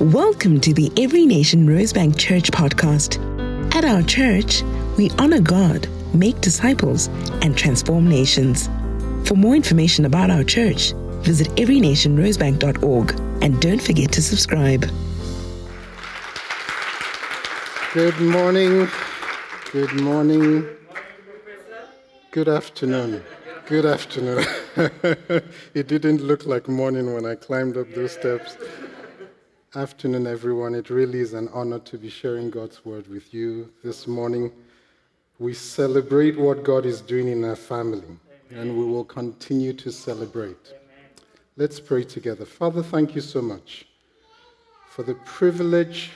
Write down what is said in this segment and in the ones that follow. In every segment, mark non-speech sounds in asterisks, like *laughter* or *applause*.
Welcome to the Every Nation Rosebank Church podcast. At our church, we honor God, make disciples, and transform nations. For more information about our church, visit everynationrosebank.org and don't forget to subscribe. Good morning. Good morning. Good afternoon. Good afternoon. *laughs* it didn't look like morning when I climbed up those steps. Afternoon, everyone. It really is an honor to be sharing God's word with you this morning. We celebrate what God is doing in our family, and we will continue to celebrate. Let's pray together. Father, thank you so much for the privilege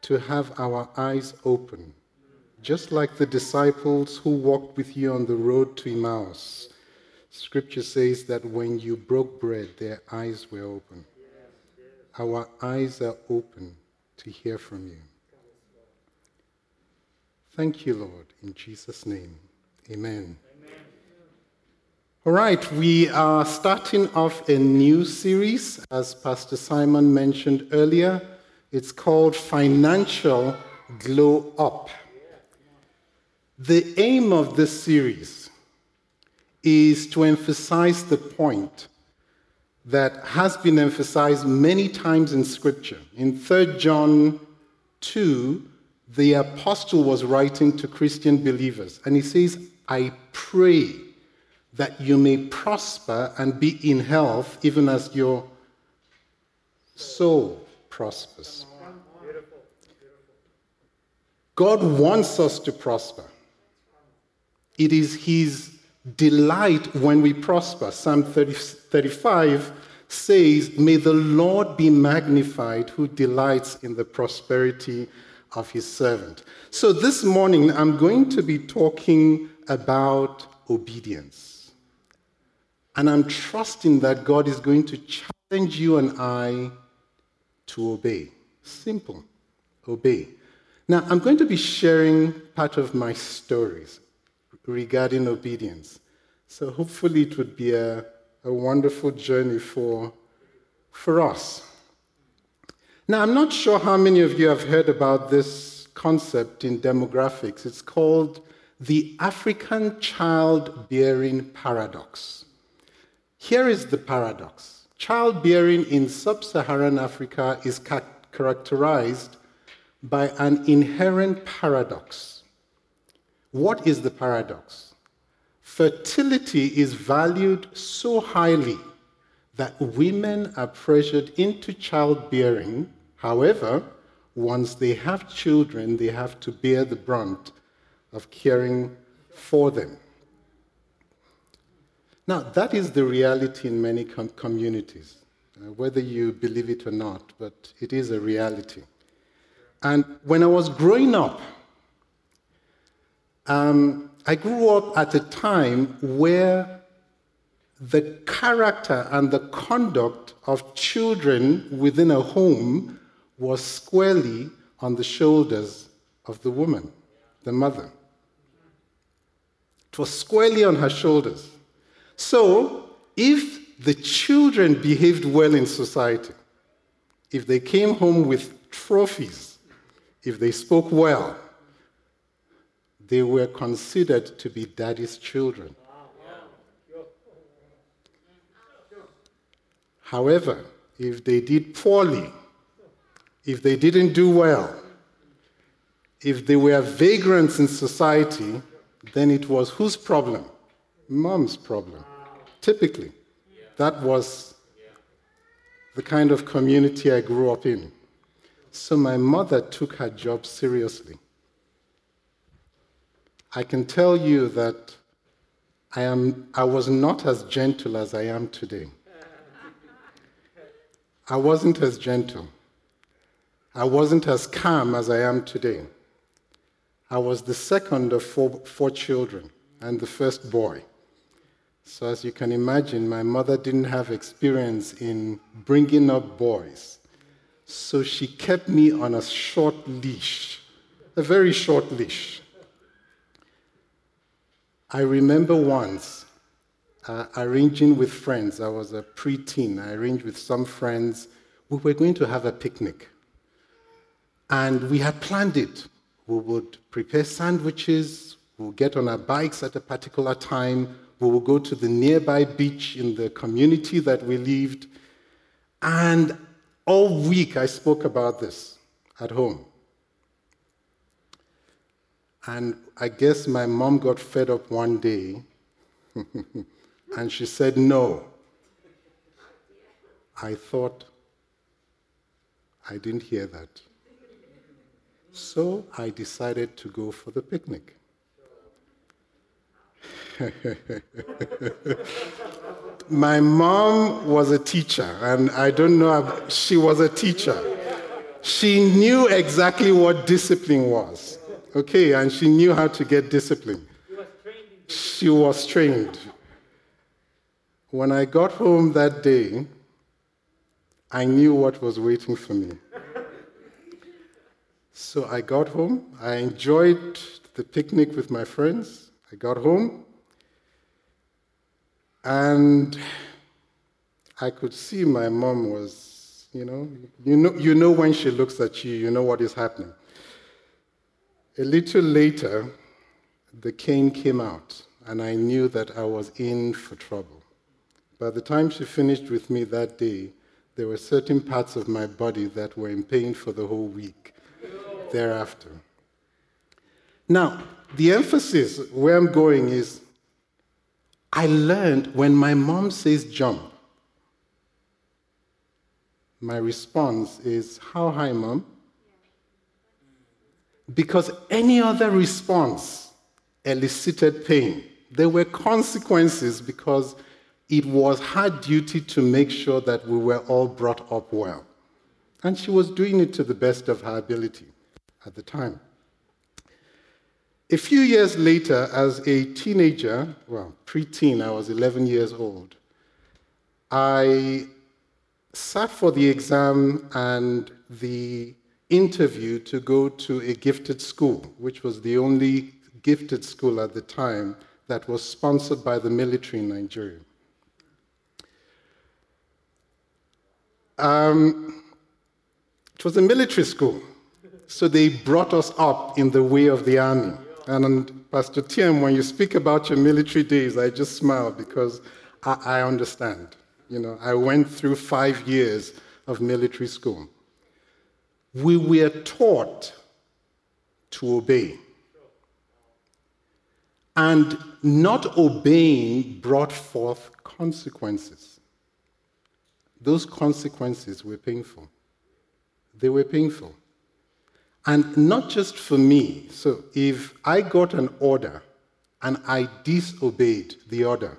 to have our eyes open just like the disciples who walked with you on the road to Emmaus. Scripture says that when you broke bread, their eyes were open. Our eyes are open to hear from you. Thank you, Lord, in Jesus' name. Amen. Amen. All right, we are starting off a new series, as Pastor Simon mentioned earlier. It's called Financial Glow Up. The aim of this series is to emphasize the point that has been emphasized many times in Scripture. In 3 John 2, the apostle was writing to Christian believers, and he says, I pray that you may prosper and be in health, even as your soul prospers. God wants us to prosper. It is His delight when we prosper. Psalm 30, 35 says, May the Lord be magnified who delights in the prosperity of his servant. So this morning, I'm going to be talking about obedience. And I'm trusting that God is going to challenge you and I to obey. Simple. Obey. Now, I'm going to be sharing part of my stories regarding obedience. So hopefully it would be a, a wonderful journey for, for us. Now, I'm not sure how many of you have heard about this concept in demographics. It's called the African childbearing paradox. Here is the paradox childbearing in sub Saharan Africa is ca- characterized by an inherent paradox. What is the paradox? Fertility is valued so highly that women are pressured into childbearing. However, once they have children, they have to bear the brunt of caring for them. Now, that is the reality in many com- communities, uh, whether you believe it or not, but it is a reality. And when I was growing up, um, I grew up at a time where the character and the conduct of children within a home was squarely on the shoulders of the woman, the mother. It was squarely on her shoulders. So, if the children behaved well in society, if they came home with trophies, if they spoke well, they were considered to be daddy's children. However, if they did poorly, if they didn't do well, if they were vagrants in society, then it was whose problem? Mom's problem. Typically, that was the kind of community I grew up in. So my mother took her job seriously. I can tell you that I, am, I was not as gentle as I am today. I wasn't as gentle. I wasn't as calm as I am today. I was the second of four, four children and the first boy. So, as you can imagine, my mother didn't have experience in bringing up boys. So, she kept me on a short leash, a very short leash. I remember once uh, arranging with friends. I was a preteen. I arranged with some friends. we were going to have a picnic. And we had planned it. We would prepare sandwiches, we would get on our bikes at a particular time, we would go to the nearby beach in the community that we lived. And all week I spoke about this at home. And I guess my mom got fed up one day *laughs* and she said, No. I thought, I didn't hear that. So I decided to go for the picnic. *laughs* My mom was a teacher, and I don't know, she was a teacher. She knew exactly what discipline was, okay, and she knew how to get discipline. She was trained. When I got home that day, I knew what was waiting for me. *laughs* So I got home. I enjoyed the picnic with my friends. I got home. And I could see my mom was, you know, you know, you know when she looks at you, you know what is happening. A little later, the cane came out, and I knew that I was in for trouble. By the time she finished with me that day, there were certain parts of my body that were in pain for the whole week thereafter. Now, the emphasis where I'm going is I learned when my mom says jump, my response is, How high, mom? Because any other response elicited pain. There were consequences because it was her duty to make sure that we were all brought up well. And she was doing it to the best of her ability at the time. A few years later, as a teenager, well, preteen, I was 11 years old, I sat for the exam and the interview to go to a gifted school, which was the only gifted school at the time that was sponsored by the military in Nigeria. Um, it was a military school, so they brought us up in the way of the army. And Pastor Tim, when you speak about your military days, I just smile because I, I understand. You know, I went through five years of military school. We were taught to obey. And not obeying brought forth consequences. Those consequences were painful. They were painful. And not just for me. So if I got an order and I disobeyed the order,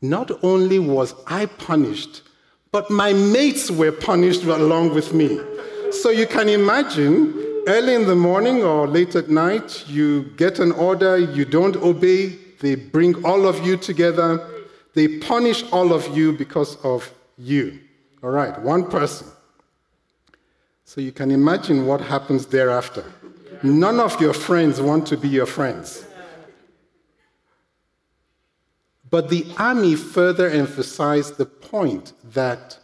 not only was I punished, but my mates were punished along with me. So you can imagine early in the morning or late at night, you get an order, you don't obey, they bring all of you together, they punish all of you because of you. All right, one person. So you can imagine what happens thereafter. None of your friends want to be your friends. But the army further emphasized the point that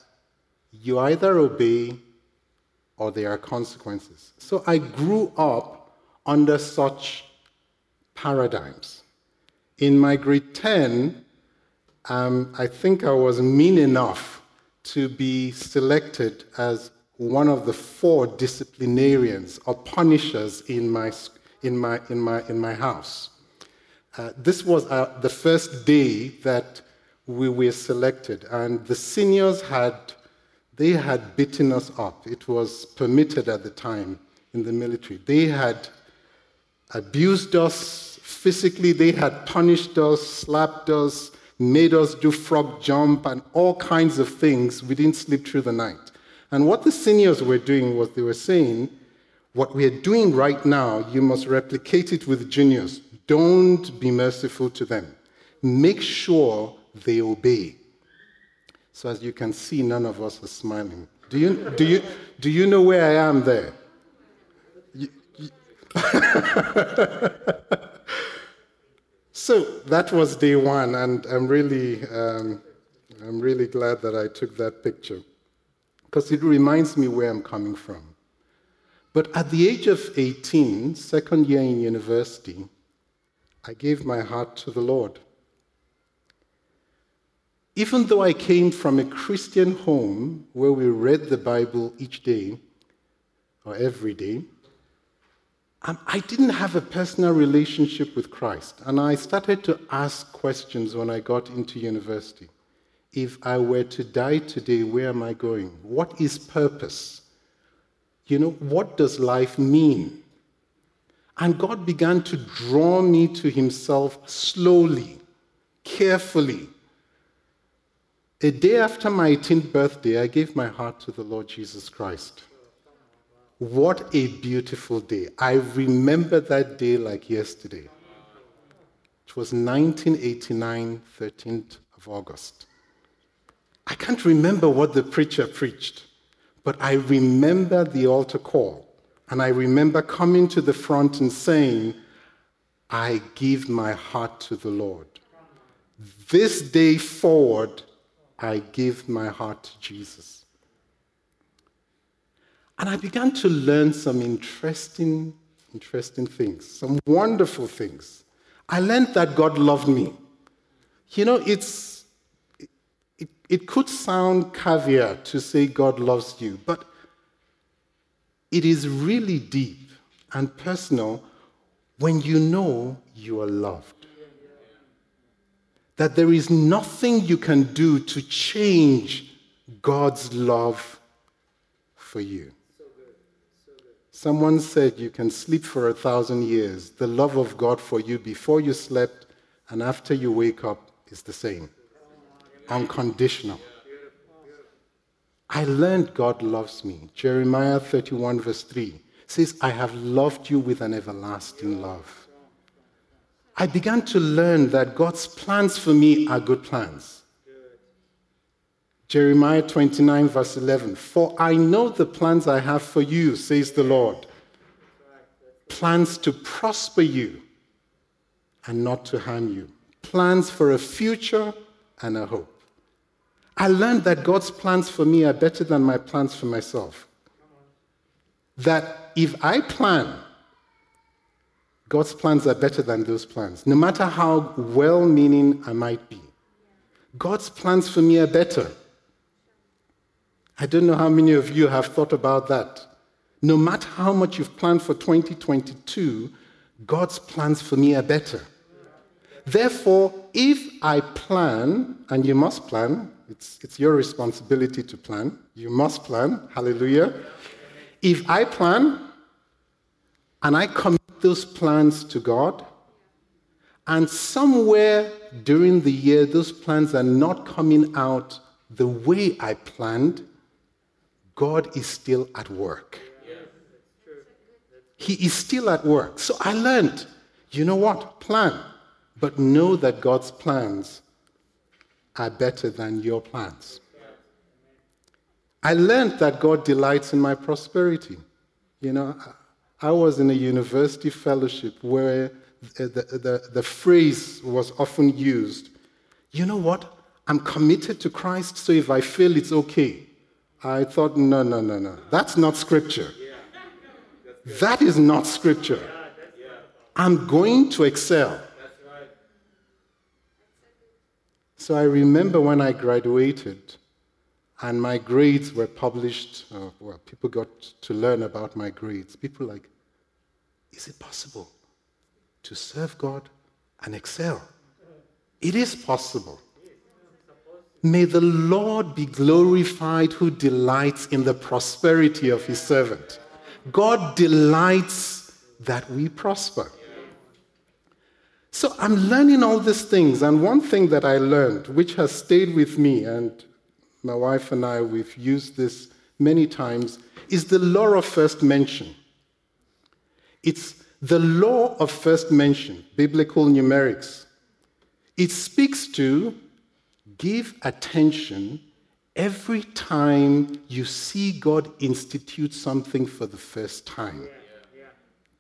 you either obey or there are consequences. So I grew up under such paradigms. In my grade 10, um, I think I was mean enough to be selected as one of the four disciplinarians or punishers in my, in my, in my, in my house. Uh, this was uh, the first day that we were selected, and the seniors had they had beaten us up. It was permitted at the time in the military. They had abused us physically. They had punished us, slapped us, made us do frog jump, and all kinds of things. We didn't sleep through the night. And what the seniors were doing was they were saying, what we are doing right now, you must replicate it with juniors. Don't be merciful to them. Make sure they obey. So as you can see, none of us are smiling. Do you, do you, do you know where I am there? You, you *laughs* so that was day one, and I'm really, um, I'm really glad that I took that picture. because it reminds me where I'm coming from. But at the age of 18, second year in university, I gave my heart to the Lord. Even though I came from a Christian home where we read the Bible each day or every day, um, I didn't have a personal relationship with Christ. And I started to ask questions when I got into university. If I were to die today, where am I going? What is purpose? You know, what does life mean? And God began to draw me to Himself slowly, carefully. A day after my 18th birthday, I gave my heart to the Lord Jesus Christ. What a beautiful day. I remember that day like yesterday. It was 1989, 13th of August. I can't remember what the preacher preached, but I remember the altar call. And I remember coming to the front and saying, I give my heart to the Lord. This day forward, I give my heart to Jesus. And I began to learn some interesting, interesting things, some wonderful things. I learned that God loved me. You know, it's, it, it could sound caviar to say God loves you, but it is really deep and personal when you know you are loved that there is nothing you can do to change God's love for you. Someone said you can sleep for a thousand years. The love of God for you before you slept and after you wake up is the same unconditional. I learned God loves me. Jeremiah 31, verse 3 says, I have loved you with an everlasting love. I began to learn that God's plans for me are good plans. Jeremiah 29, verse 11 For I know the plans I have for you, says the Lord. Plans to prosper you and not to harm you. Plans for a future and a hope. I learned that God's plans for me are better than my plans for myself. That if I plan God's plans are better than those plans, no matter how well meaning I might be. God's plans for me are better. I don't know how many of you have thought about that. No matter how much you've planned for 2022, God's plans for me are better. Therefore, if I plan, and you must plan, it's, it's your responsibility to plan, you must plan, hallelujah. If I plan and I commit those plans to God, and somewhere during the year, those plans are not coming out the way I planned, God is still at work. He is still at work. So I learned, you know what? Plan, but know that God's plans are better than your plans. I learned that God delights in my prosperity. You know, I was in a university fellowship where the, the, the, phrase was often used you know what? I'm committed to Christ, so if I fail, it's okay. I thought, no, no, no, no. That's not scripture. That is not scripture. I'm going to excel. So I remember when I graduated and my grades were published, uh, well, people got to learn about my grades. People like, is it possible to serve God and excel? It is possible. May the Lord be glorified who delights in the prosperity of his servant. God delights that we prosper. So I'm learning all these things, and one thing that I learned, which has stayed with me, and my wife and I, we've used this many times, is the law of first mention. It's the law of first mention, biblical numerics. It speaks to give attention every time you see God institute something for the first time.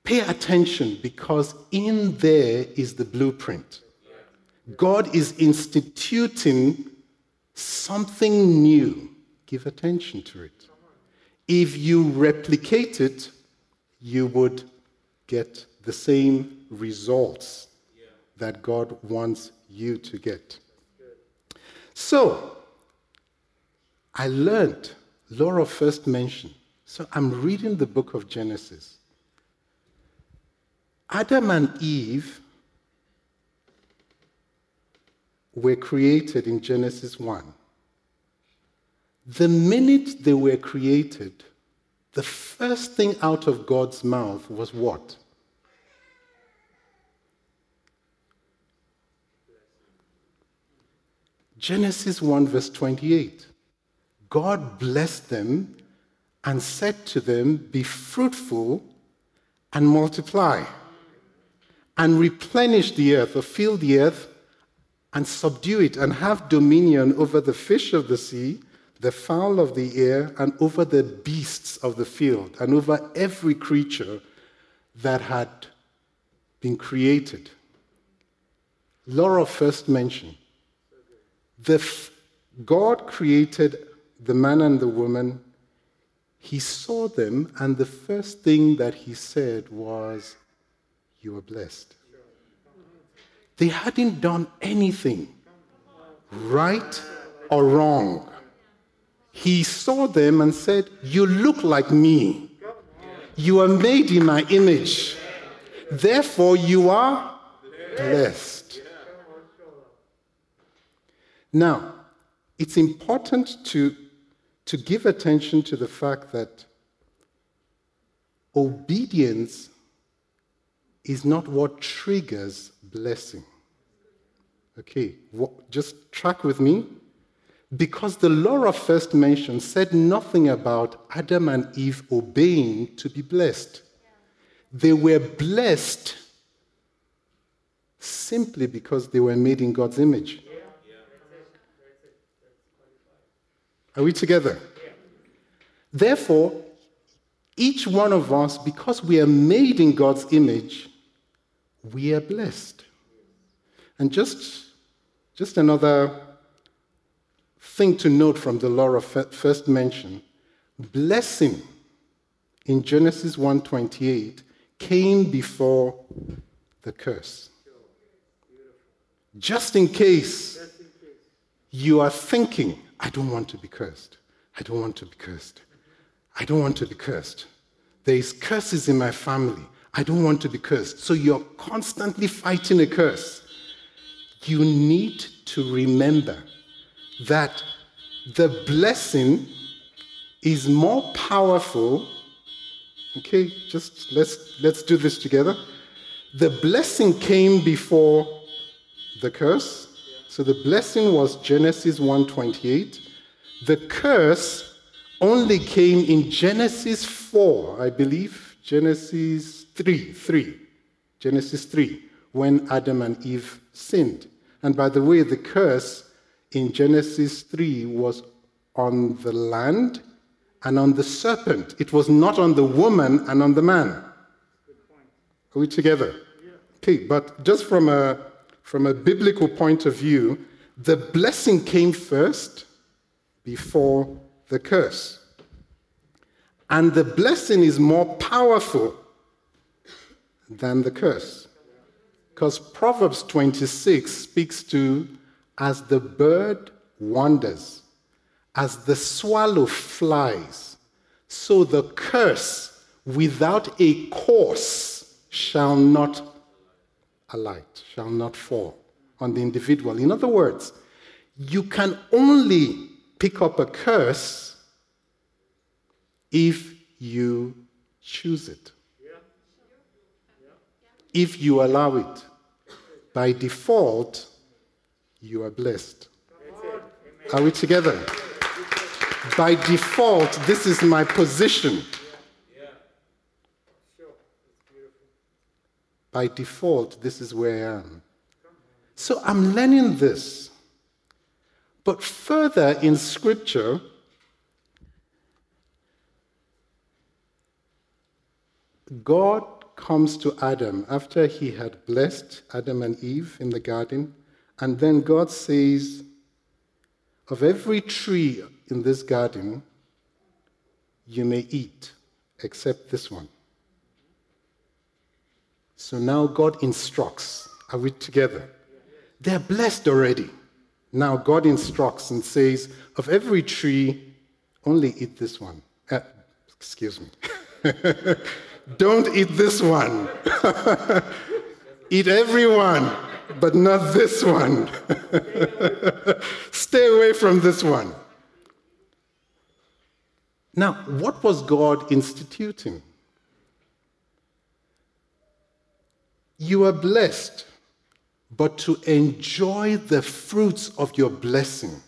Pay attention because in there is the blueprint. God is instituting something new give attention to it. If you replicate it, you would get the same results that God wants you to get. So, I learned, law of first mention, so I'm reading the book of Genesis. Adam and Eve were created in Genesis 1. The minute they were created, the first thing out of God's mouth was what? Genesis 1, verse 28. God blessed them and said to them, Be fruitful and multiply, and replenish the earth, or fill the earth, and subdue it, and have dominion over the fish of the sea, the fowl of the air, and over the beasts of the field, and over every creature that had been created. law of first mention the f- God created the man and the woman. He saw them, and the first thing that he said was, You are blessed. They hadn't done anything, right or wrong. He saw them and said, You look like me. You are made in my image. Therefore, you are blessed. Now, it's important to, to give attention to the fact that obedience is not what triggers blessing. Okay, what, just track with me. Because the law of first mention said nothing about Adam and Eve obeying to be blessed. They were blessed simply because they were made in God's image. Are we together? Therefore, each one of us, because we are made in God's image, we are blessed. And just, just another thing to note from the law of first mention blessing in Genesis 1:28 came before the curse. Just in case you are thinking, I don't want to be cursed. I don't want to be cursed. I don't want to be cursed. There is curses in my family. I don't want to be cursed. So you're constantly fighting a curse. You need to remember that the blessing is more powerful. Okay, just let's let's do this together. The blessing came before the curse. So the blessing was Genesis 1:28. The curse only came in Genesis 4, I believe, Genesis 3, 3. Genesis 3, when Adam and Eve sinned. And by the way, the curse in Genesis 3 was on the land and on the serpent. It was not on the woman and on the man. Are we together? Okay, but just from a from a biblical point of view, the blessing came first before the curse. And the blessing is more powerful than the curse. Because Proverbs 26 speaks to as the bird wanders, as the swallow flies, so the curse without a cause shall not alight, shall not fall on the individual. In other words, you can only pick up a curse if you choose it. If you allow it. By default, you are blessed. Are we together? By default, this is my position. By default, this is where I am. So I'm learning this. But further in Scripture, God comes to Adam after he had blessed Adam and Eve in the garden, and then God says, Of every tree in this garden, you may eat, except this one. So now God instructs. Are we together? They're blessed already. Now God instructs and says, Of every tree, only eat this one. Uh, excuse me. *laughs* Don't eat this one. *laughs* eat every one, but not this one. *laughs* Stay away from this one. Now, what was God instituting? You are blessed, but to enjoy the fruits of your blessing,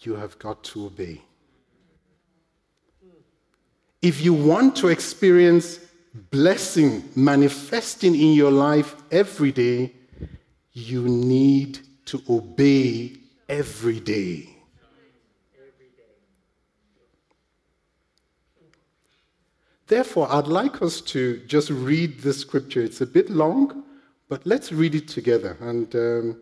you have got to obey. If you want to experience blessing manifesting in your life every day, you need to obey every day. Therefore, I'd like us to just read this scripture. It's a bit long, but let's read it together. And um,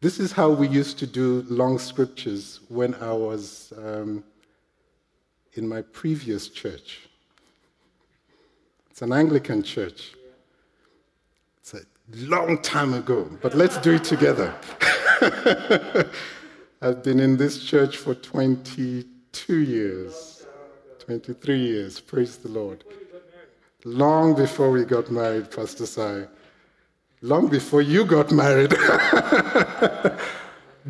this is how we used to do long scriptures when I was um, in my previous church. It's an Anglican church. It's a long time ago, but let's do it together. *laughs* I've been in this church for 22 years. 23 years. Praise the Lord. Long before we got married, Pastor Sai. Long before you got married. *laughs*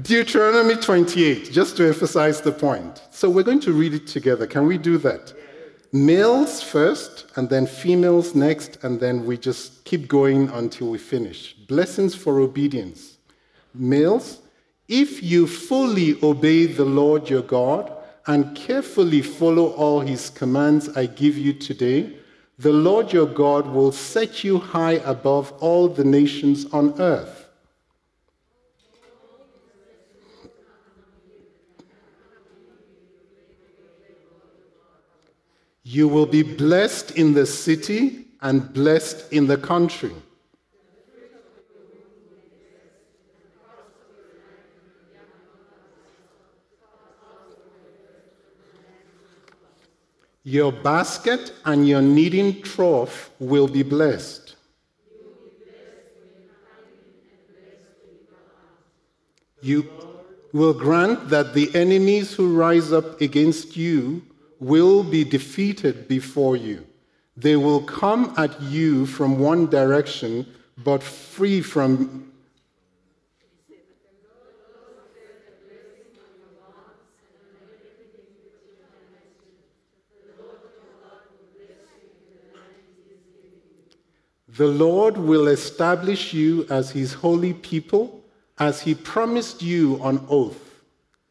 Deuteronomy 28, just to emphasize the point. So we're going to read it together. Can we do that? Males first, and then females next, and then we just keep going until we finish. Blessings for obedience. Males, if you fully obey the Lord your God, and carefully follow all his commands I give you today, the Lord your God will set you high above all the nations on earth. You will be blessed in the city and blessed in the country. Your basket and your kneading trough will be blessed. You will grant that the enemies who rise up against you will be defeated before you. They will come at you from one direction, but free from The Lord will establish you as his holy people, as he promised you on oath,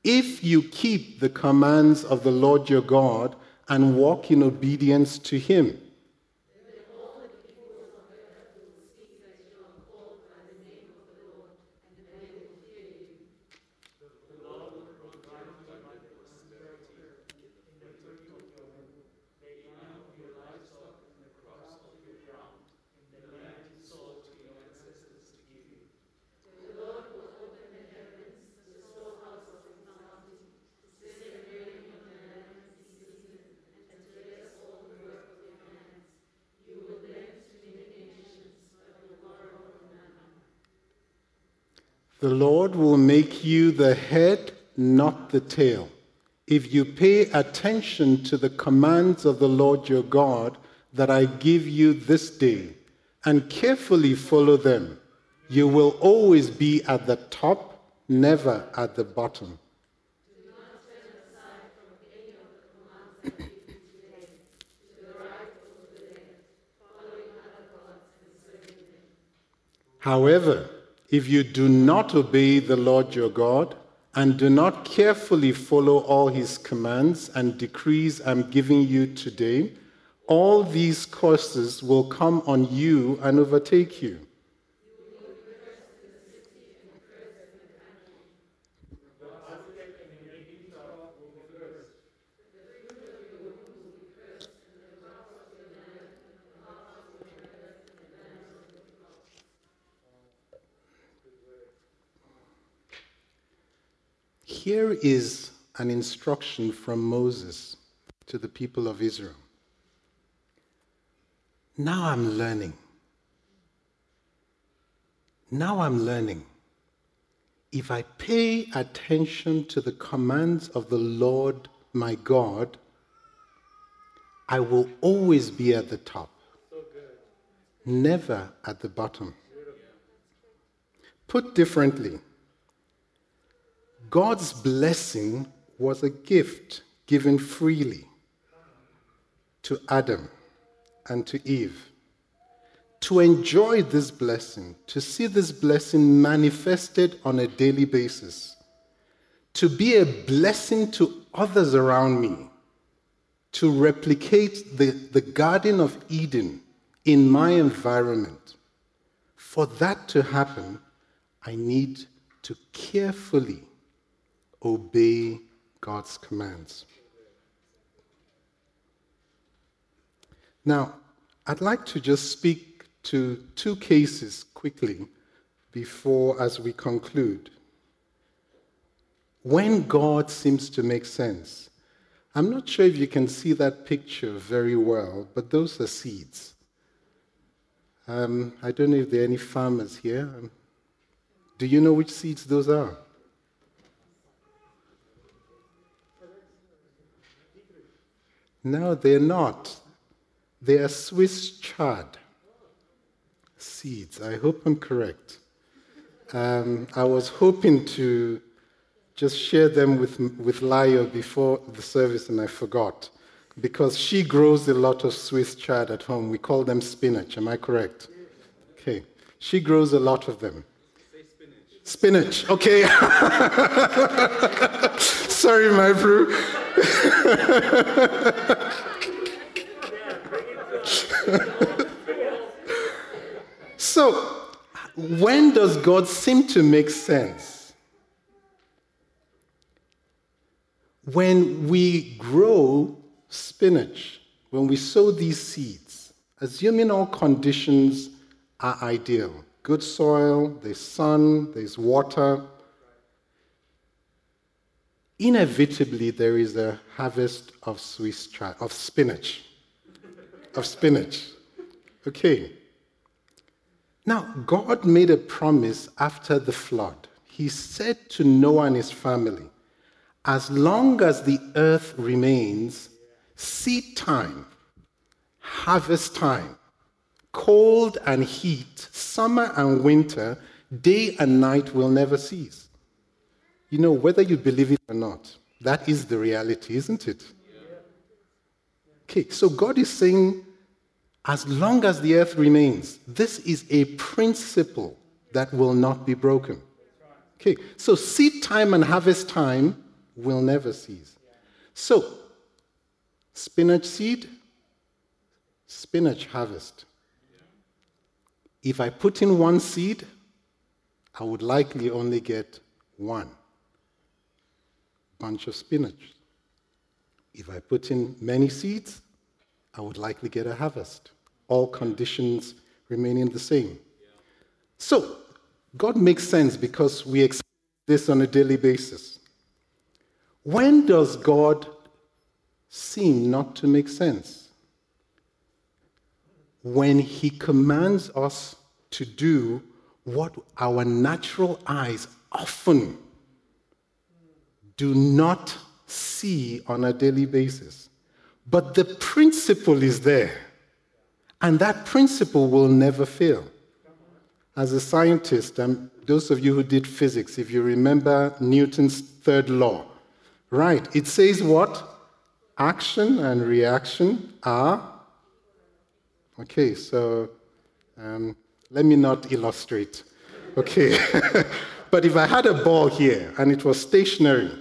if you keep the commands of the Lord your God and walk in obedience to him. The Lord will make you the head, not the tail. If you pay attention to the commands of the Lord your God that I give you this day and carefully follow them, you will always be at the top, never at the bottom. *coughs* However, if you do not obey the Lord your God and do not carefully follow all his commands and decrees I'm giving you today, all these curses will come on you and overtake you. Here is an instruction from Moses to the people of Israel. Now I'm learning. Now I'm learning. If I pay attention to the commands of the Lord my God, I will always be at the top, never at the bottom. Put differently, God's blessing was a gift given freely to Adam and to Eve. To enjoy this blessing, to see this blessing manifested on a daily basis, to be a blessing to others around me, to replicate the, the Garden of Eden in my environment. For that to happen, I need to carefully obey God's commands. Now, I'd like to just speak to two cases quickly before as we conclude. When God seems to make sense, I'm not sure if you can see that picture very well, but those are seeds. Um, I don't know if there are any farmers here. Do you know which seeds those are? No, they're not. They are Swiss chard seeds. I hope I'm correct. Um, I was hoping to just share them with, with Layo before the service, and I forgot. Because she grows a lot of Swiss chard at home. We call them spinach. Am I correct? Okay. She grows a lot of them. Spinach. spinach. Okay. *laughs* Sorry, my brew. *laughs* so, when does God seem to make sense? When we grow spinach, when we sow these seeds, assuming all conditions are ideal good soil, there's sun, there's water, inevitably there is a harvest of Swiss of spinach. of spinach. Okay. Now, God made a promise after the flood. He said to Noah and his family, As long as the earth remains, seed time, harvest time, cold and heat, summer and winter, day and night will never cease. You know, whether you believe it or not, that is the reality, isn't it? Okay, so God is saying, as long as the earth remains, this is a principle that will not be broken. Okay, so seed time and harvest time will never cease. So, spinach seed, spinach harvest. If I put in one seed, I would likely only get one bunch of spinach. If I put in many seeds, I would likely get a harvest. All conditions remaining the same. So, God makes sense because we experience this on a daily basis. When does God seem not to make sense? When He commands us to do what our natural eyes often do not see on a daily basis. But the principle is there. And that principle will never fail. As a scientist, and those of you who did physics, if you remember Newton's third law, right? It says what? Action and reaction are. Okay, so um, let me not illustrate. Okay. *laughs* but if I had a ball here and it was stationary,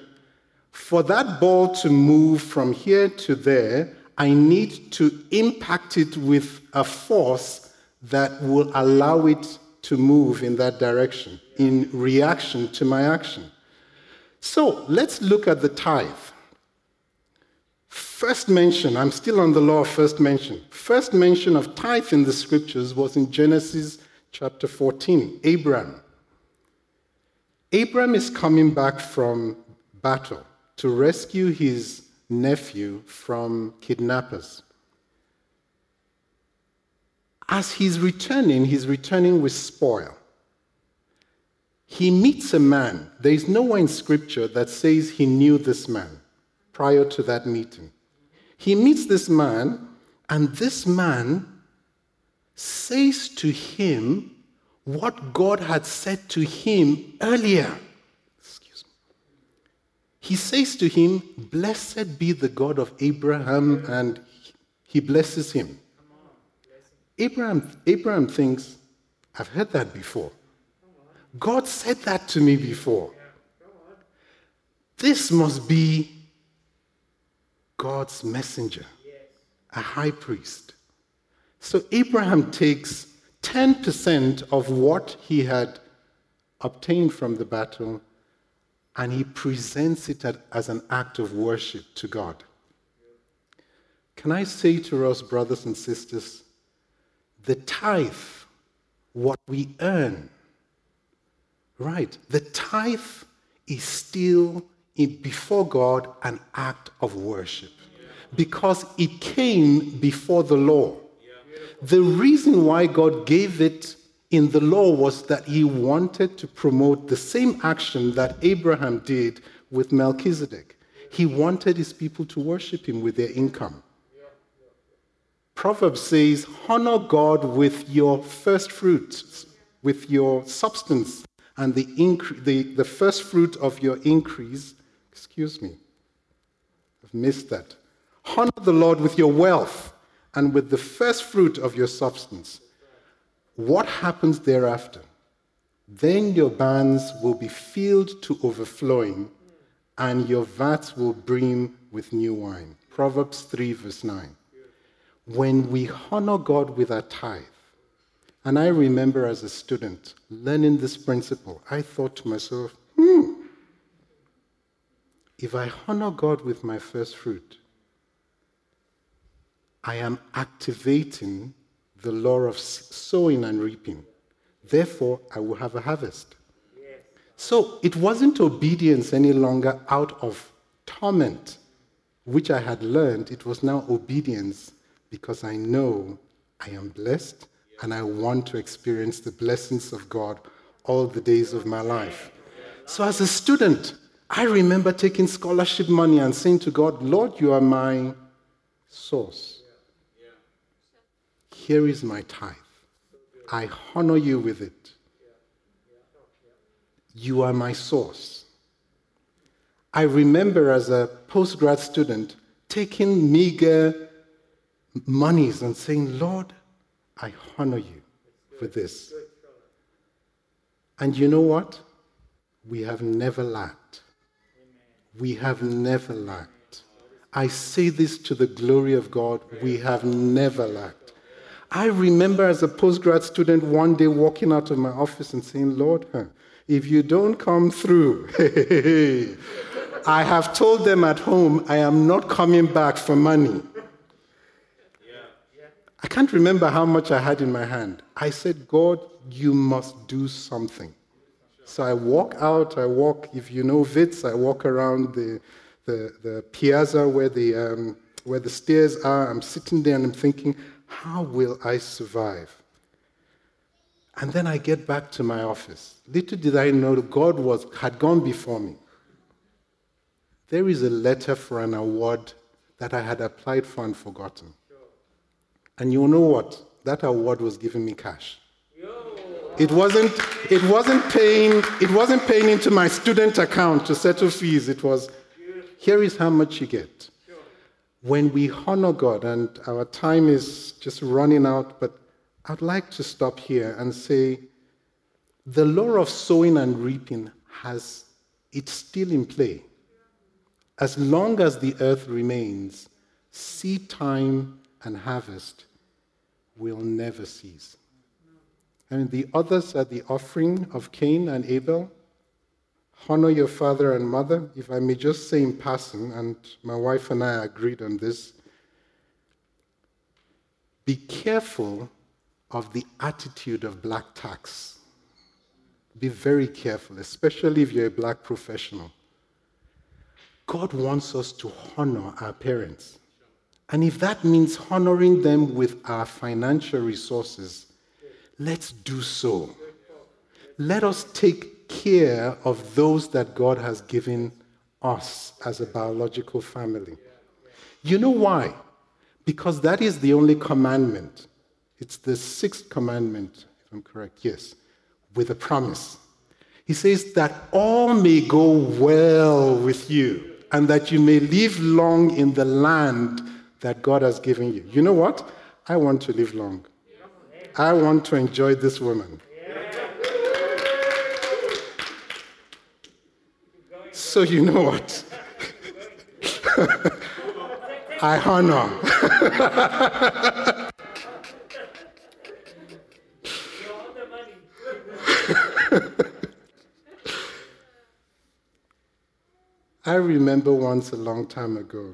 for that ball to move from here to there, I need to impact it with a force that will allow it to move in that direction in reaction to my action. So let's look at the tithe. First mention, I'm still on the law of first mention. First mention of tithe in the scriptures was in Genesis chapter 14, Abraham. Abraham is coming back from battle to rescue his nephew from kidnappers. As he's returning, he's returning with spoil. He meets a man. There is nowhere in scripture that says he knew this man prior to that meeting. He meets this man, and this man says to him what God had said to him earlier. He says to him, Blessed be the God of Abraham, and he blesses him. Abraham, Abraham thinks, I've heard that before. God said that to me before. This must be God's messenger, a high priest. So Abraham takes 10% of what he had obtained from the battle and he presents it as an act of worship to God. Can I say to us, brothers and sisters, the tithe, what we earn, right? The tithe is still before God an act of worship because it came before the law. The reason why God gave it in the law was that he wanted to promote the same action that Abraham did with Melchizedek. He wanted his people to worship him with their income. Proverbs says, Honor God with your first fruits, with your substance, and the, incre- the, the first fruit of your increase. Excuse me, I've missed that. Honor the Lord with your wealth and with the first fruit of your substance. What happens thereafter? Then your barns will be filled to overflowing, and your vats will brim with new wine. Proverbs 3, verse 9 when we honor God with our tithe, and I remember as a student learning this principle, I thought to myself, hmm, if I honor God with my first fruit, I am activating the law of sowing and reaping. Therefore, I will have a harvest. So it wasn't obedience any longer out of torment, which I had learned. It was now obedience because I know I am blessed and I want to experience the blessings of God all the days of my life. So, as a student, I remember taking scholarship money and saying to God, Lord, you are my source. Here is my tithe. I honor you with it. You are my source. I remember as a postgrad student taking meager monies and saying, Lord, I honor you for this. And you know what? We have never lacked. We have never lacked. I say this to the glory of God. We have never lacked. I remember as a postgrad student one day walking out of my office and saying, Lord, if you don't come through, *laughs* I have told them at home I am not coming back for money. I can't remember how much I had in my hand. I said, God, you must do something. So I walk out, I walk, if you know Wits, I walk around the, the, the piazza where the, um, where the stairs are. I'm sitting there and I'm thinking, how will I survive? And then I get back to my office. Little did I know that God was, had gone before me. There is a letter for an award that I had applied for and forgotten. And you know what? That award was giving me cash. It wasn't, it wasn't paying, it wasn't paying into my student account to settle fees. It was, here is how much you get. When we honor God, and our time is just running out, but I'd like to stop here and say the law of sowing and reaping has, it's still in play. As long as the earth remains, seed time and harvest will never cease. And the others are the offering of Cain and Abel. Honor your father and mother. If I may just say in passing, and my wife and I agreed on this, be careful of the attitude of black tax. Be very careful, especially if you're a black professional. God wants us to honor our parents. And if that means honoring them with our financial resources, let's do so. Let us take care of those that God has given us as a biological family. You know why? Because that is the only commandment. It's the sixth commandment, if I'm correct, yes, with a promise. He says that all may go well with you and that you may live long in the land that God has given you. You know what? I want to live long. I want to enjoy this woman. So, you know what? *laughs* I honor. *laughs* I remember once a long time ago,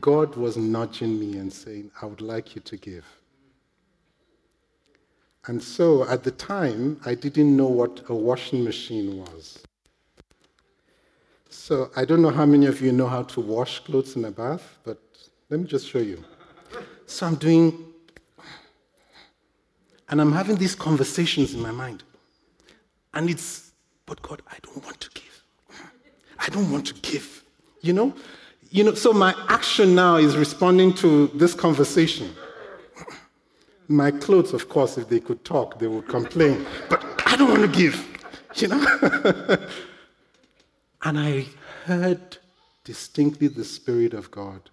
God was nudging me and saying, I would like you to give. And so at the time, I didn't know what a washing machine was. So I don't know how many of you know how to wash clothes in a bath, but let me just show you. So I'm doing, and I'm having these conversations in my mind. And it's, but God, I don't want to give. I don't want to give. You know? You know, so my action now is responding to this conversation. My clothes, of course, if they could talk, they would complain. But I don't want to give, you know? *laughs* and I heard distinctly the Spirit of God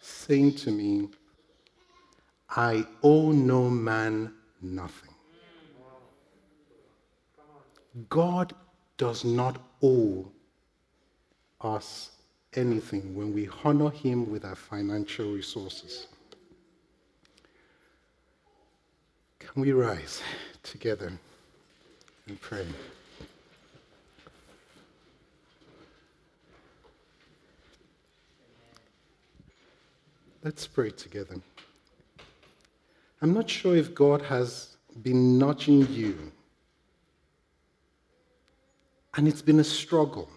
saying to me, I owe no man nothing. God does not owe us anything when we honor Him with our financial resources. Can we rise together and pray? Let's pray together. I'm not sure if God has been nudging you, and it's been a struggle,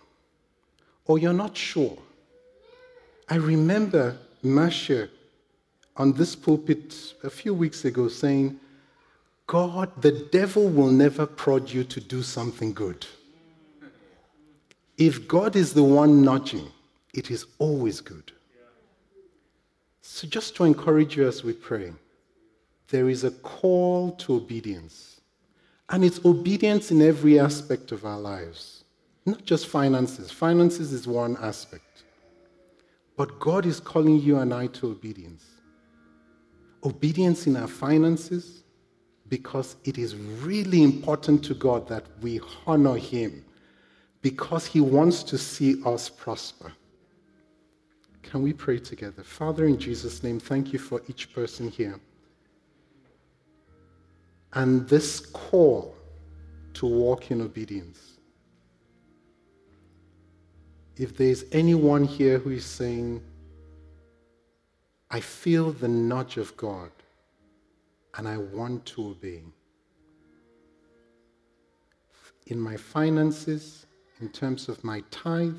or you're not sure. I remember Masha on this pulpit a few weeks ago saying, God, the devil will never prod you to do something good. If God is the one nudging, it is always good. So, just to encourage you as we pray, there is a call to obedience. And it's obedience in every aspect of our lives, not just finances. Finances is one aspect. But God is calling you and I to obedience. Obedience in our finances, because it is really important to God that we honor Him, because He wants to see us prosper. Can we pray together? Father, in Jesus' name, thank you for each person here. And this call to walk in obedience. If there's anyone here who is saying, I feel the nudge of God and I want to obey. In my finances, in terms of my tithe,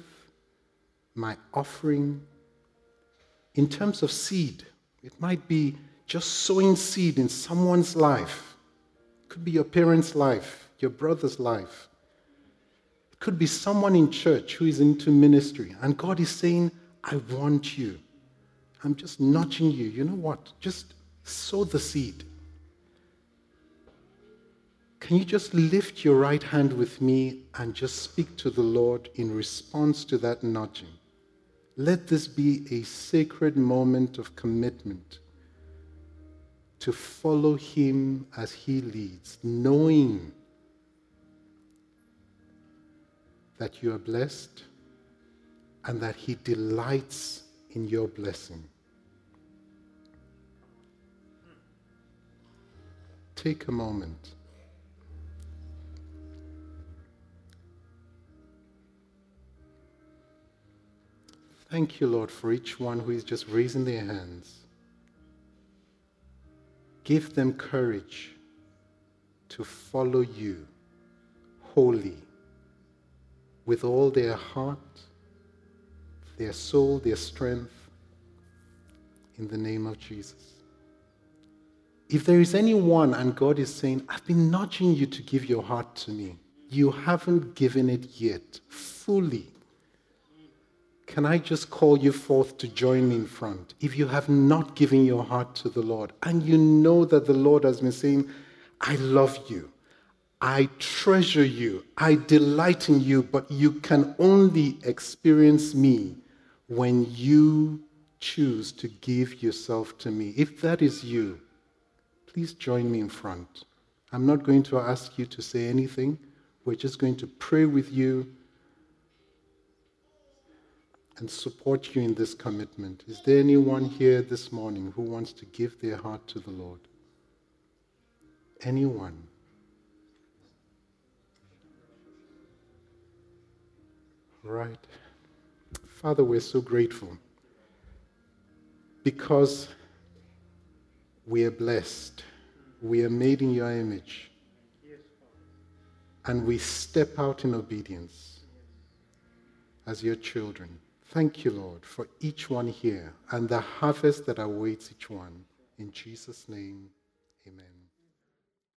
my offering, in terms of seed, it might be just sowing seed in someone's life. It could be your parents' life, your brother's life. It could be someone in church who is into ministry, and God is saying, I want you. I'm just nudging you. You know what? Just sow the seed. Can you just lift your right hand with me and just speak to the Lord in response to that nudging? Let this be a sacred moment of commitment to follow Him as He leads, knowing that you are blessed and that He delights in your blessing. Take a moment. Thank you, Lord, for each one who is just raising their hands. Give them courage to follow you wholly with all their heart, their soul, their strength, in the name of Jesus. If there is anyone and God is saying, I've been nudging you to give your heart to me, you haven't given it yet fully. Can I just call you forth to join me in front? If you have not given your heart to the Lord and you know that the Lord has been saying, I love you, I treasure you, I delight in you, but you can only experience me when you choose to give yourself to me. If that is you, please join me in front. I'm not going to ask you to say anything. We're just going to pray with you and support you in this commitment. Is there anyone here this morning who wants to give their heart to the Lord? Anyone? Right. Father, we're so grateful because we are blessed. We are made in your image. And we step out in obedience as your children. Thank you, Lord, for each one here and the harvest that awaits each one. In Jesus' name, amen.